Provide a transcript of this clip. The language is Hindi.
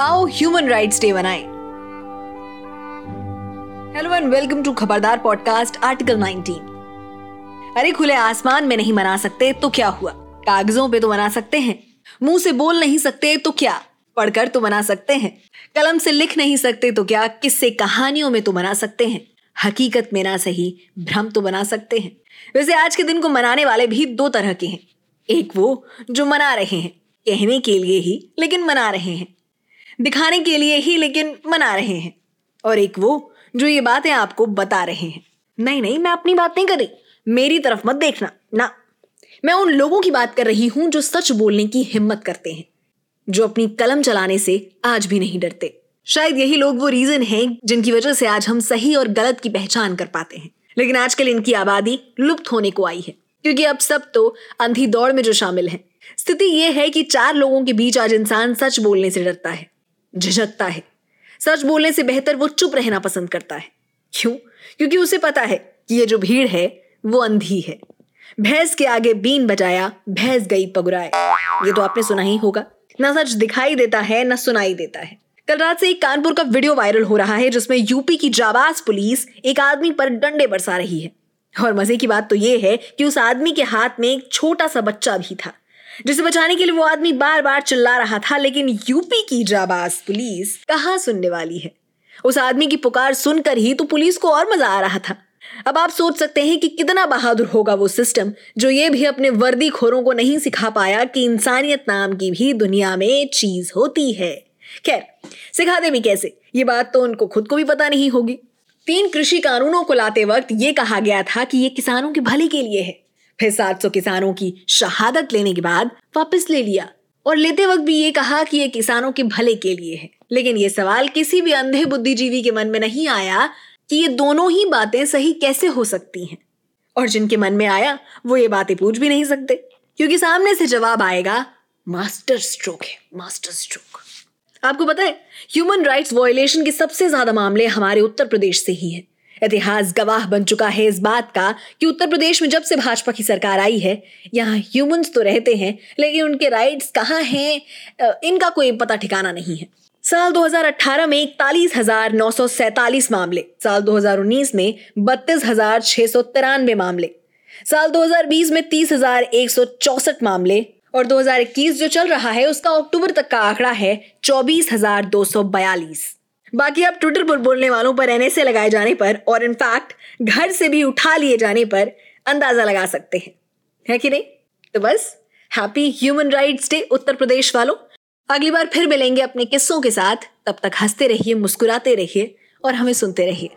आओ ह्यूमन राइट्स डे बनाए hello and welcome to Khabardar podcast article 19 अरे खुले आसमान में नहीं मना सकते तो क्या हुआ? कागजों पे तो मना सकते हैं। मुँह से बोल नहीं सकते तो क्या? पढ़कर तो मना सकते हैं। कलम से लिख नहीं सकते तो क्या? किससे कहानियों में तो मना सकते हैं। हकीकत में ना सही, भ्रम तो बना सकते हैं। वैसे आज के दिन को मनाने वाले भी दो तरह के हैं। एक वो, जो मना रहे हैं, कहने के लिए ही, लेकिन मना रहे हैं। दिखाने के लिए ही लेकिन मना रहे हैं। और एक वो, जो ये बातें आपको बता रहे हैं। नहीं नहीं, मैं अपनी बात नहीं कर रही। मेरी तरफ़ मत देखना, ना। मैं उन लोगों की बात कर रही हूँ जो सच बोलने की हिम्मत करते हैं, जो अपनी कलम चलाने से आज भी नहीं डरते। शायद यही लोग वो रीजन हैं जिनकी वजह से आज हम सही और गलत की पहचान कर पाते हैं। लेकिन आजकल इनकी आबादी लुप्त होने को आई है। क्योंकि अब सब तो अंधी दौड़ में जो शामिल है। स्थिति यह है कि चार लोगों के बीच आज इंसान सच बोलने से डरता है। झिझकता है। सच बोलने से बेहतर वो चुप रहना पसंद करता है। क्यों? क्योंकि उसे पता है कि ये जो भीड़ है, वो अंधी है। भैंस के आगे बीन बजाया, भैंस गई पगुराए। ये तो आपने सुना ही होगा। ना सच दिखाई देता है, ना सुनाई देता है। कल रात से एक कानपुर का वीडियो वायरल हो रहा है, जिसमें यूपी की जाबाज पुलिस एक आदमी पर डंडे बरसा रही है। और मज़े की बात तो ये है कि उस आदमी के हाथ में एक छोटा सा बच्चा भी था। जिसे बचाने के लिए वो आदमी बार बार चिल्ला रहा था, लेकिन यूपी की जाबाज पुलिस कहाँ सुनने वाली है? उस आदमी की पुकार सुनकर ही तो पुलिस को और मज़ा आ रहा था। अब आप सोच सकते हैं कि कितना बहादुर होगा वो सिस्टम, जो ये भी अपने वर्दी खोरों को नहीं सिखा पाया कि इंसानियत नाम की भी दुनिया में चीज़ होती है। खैर सिखाते भी कैसे? ये बात तो उनको खुद को भी पता नहीं होगी। तीन कृषि कानूनों को लाते वक्त ये कहा गया था कि ये किसानों के भले के लिए है। फिर 700 किसानों की शहादत लेने के बाद वापस ले लिया। और लेते वक्त भी ये कहा कि ये किसानों के भले के लिए है। लेकिन ये सवाल किसी भी अंधे बुद्धिजीवी के मन में नहीं आया कि ये दोनों ही बातें सही कैसे हो सकती हैं। और जिनके मन में आया, वो ये बातें पूछ भी नहीं सकते। क्योंकि सामने से जवाब आएगा, मास्टर स्ट्रोक है, मास्टर स्ट्रोक। आपको पता है, ह्यूमन राइट्स वॉयलेशन के सबसे ज़्यादा मामले हमारे उत्तर प्रदेश से ही हैं। इतिहास गवाह बन चुका है इस बात का कि उत्तर प्रदेश में जब से भाजपा की सरकार आई है, यहाँ ह्यूमंस तो रहते हैं, लेकिन उनके राइट्स कहाँ हैं इनका कोई पता ठिकाना नहीं है। साल 2018 में इकतालीस हज़ार नौ सौ सैतालीस मामले, साल 2019 में बत्तीस हज़ार छह सौ तिरानवे मामले, साल 2020 में तीस हज़ार एक सौ चौसठ मामले और 2021 जो चल रहा है, उसका अक्टूबर तक का आंकड़ा है चौबीस हज़ार दो सौ बयालीस। बाकी अब ट्विटर पर बोलने वालों पर एनएसए लगाए जाने पर और इनफैक्ट घर से भी उठा लिए जाने पर अंदाज़ा लगा सकते हैं। है कि नहीं? तो बस happy human rights day Uttar Pradesh वालों। अगली बार फिर मिलेंगे अपने किस्सों के साथ। तब तक हँसते रहिए, मुस्कुराते रहिए और हमें सुनते रहिए।